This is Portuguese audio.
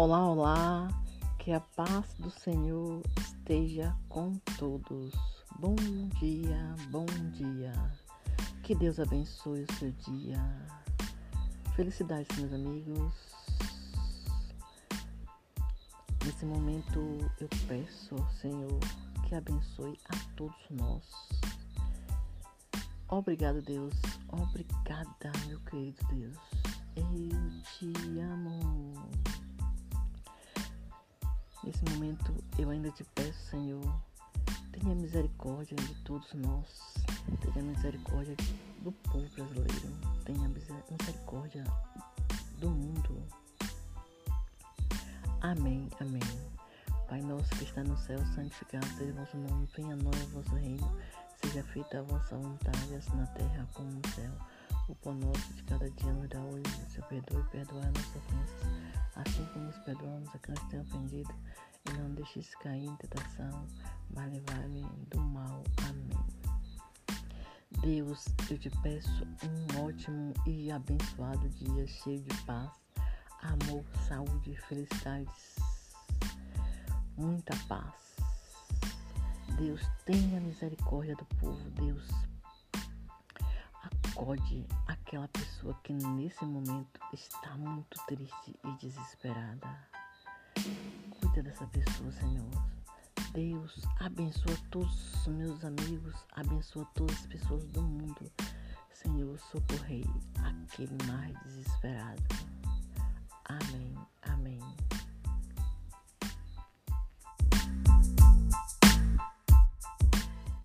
Olá, olá, que a paz do Senhor esteja com todos. Bom dia, bom dia. Que Deus abençoe o seu dia. Felicidades, meus amigos. Nesse momento eu peço ao Senhor que abençoe a todos nós. Obrigado, Deus. Obrigada, meu querido Deus. Eu te amo. Nesse momento eu ainda te peço, Senhor, tenha misericórdia de todos nós, tenha misericórdia do povo brasileiro, tenha misericórdia do mundo. Amém, amém. Pai nosso que está no céu, santificado seja o vosso nome, venha a nós o vosso reino, seja feita a vossa vontade, assim na terra como no céu. O pão nosso de cada dia nos dá hoje, Senhor, perdoe e perdoar nossas ofensas assim como nos perdoamos a quem nos tem ofendido, não deixes cair em tentação, mas levar-me do mal. Amém. Deus, eu te peço um ótimo e abençoado dia cheio de paz, amor, saúde, felicidades, muita paz. Deus, tenha misericórdia do povo. Deus, acode aquela pessoa que nesse momento está muito triste e desesperada. Cuida dessa pessoa, Senhor. Deus, abençoa todos os meus amigos, abençoa todas as pessoas do mundo. Senhor, socorrei aquele mais desesperado.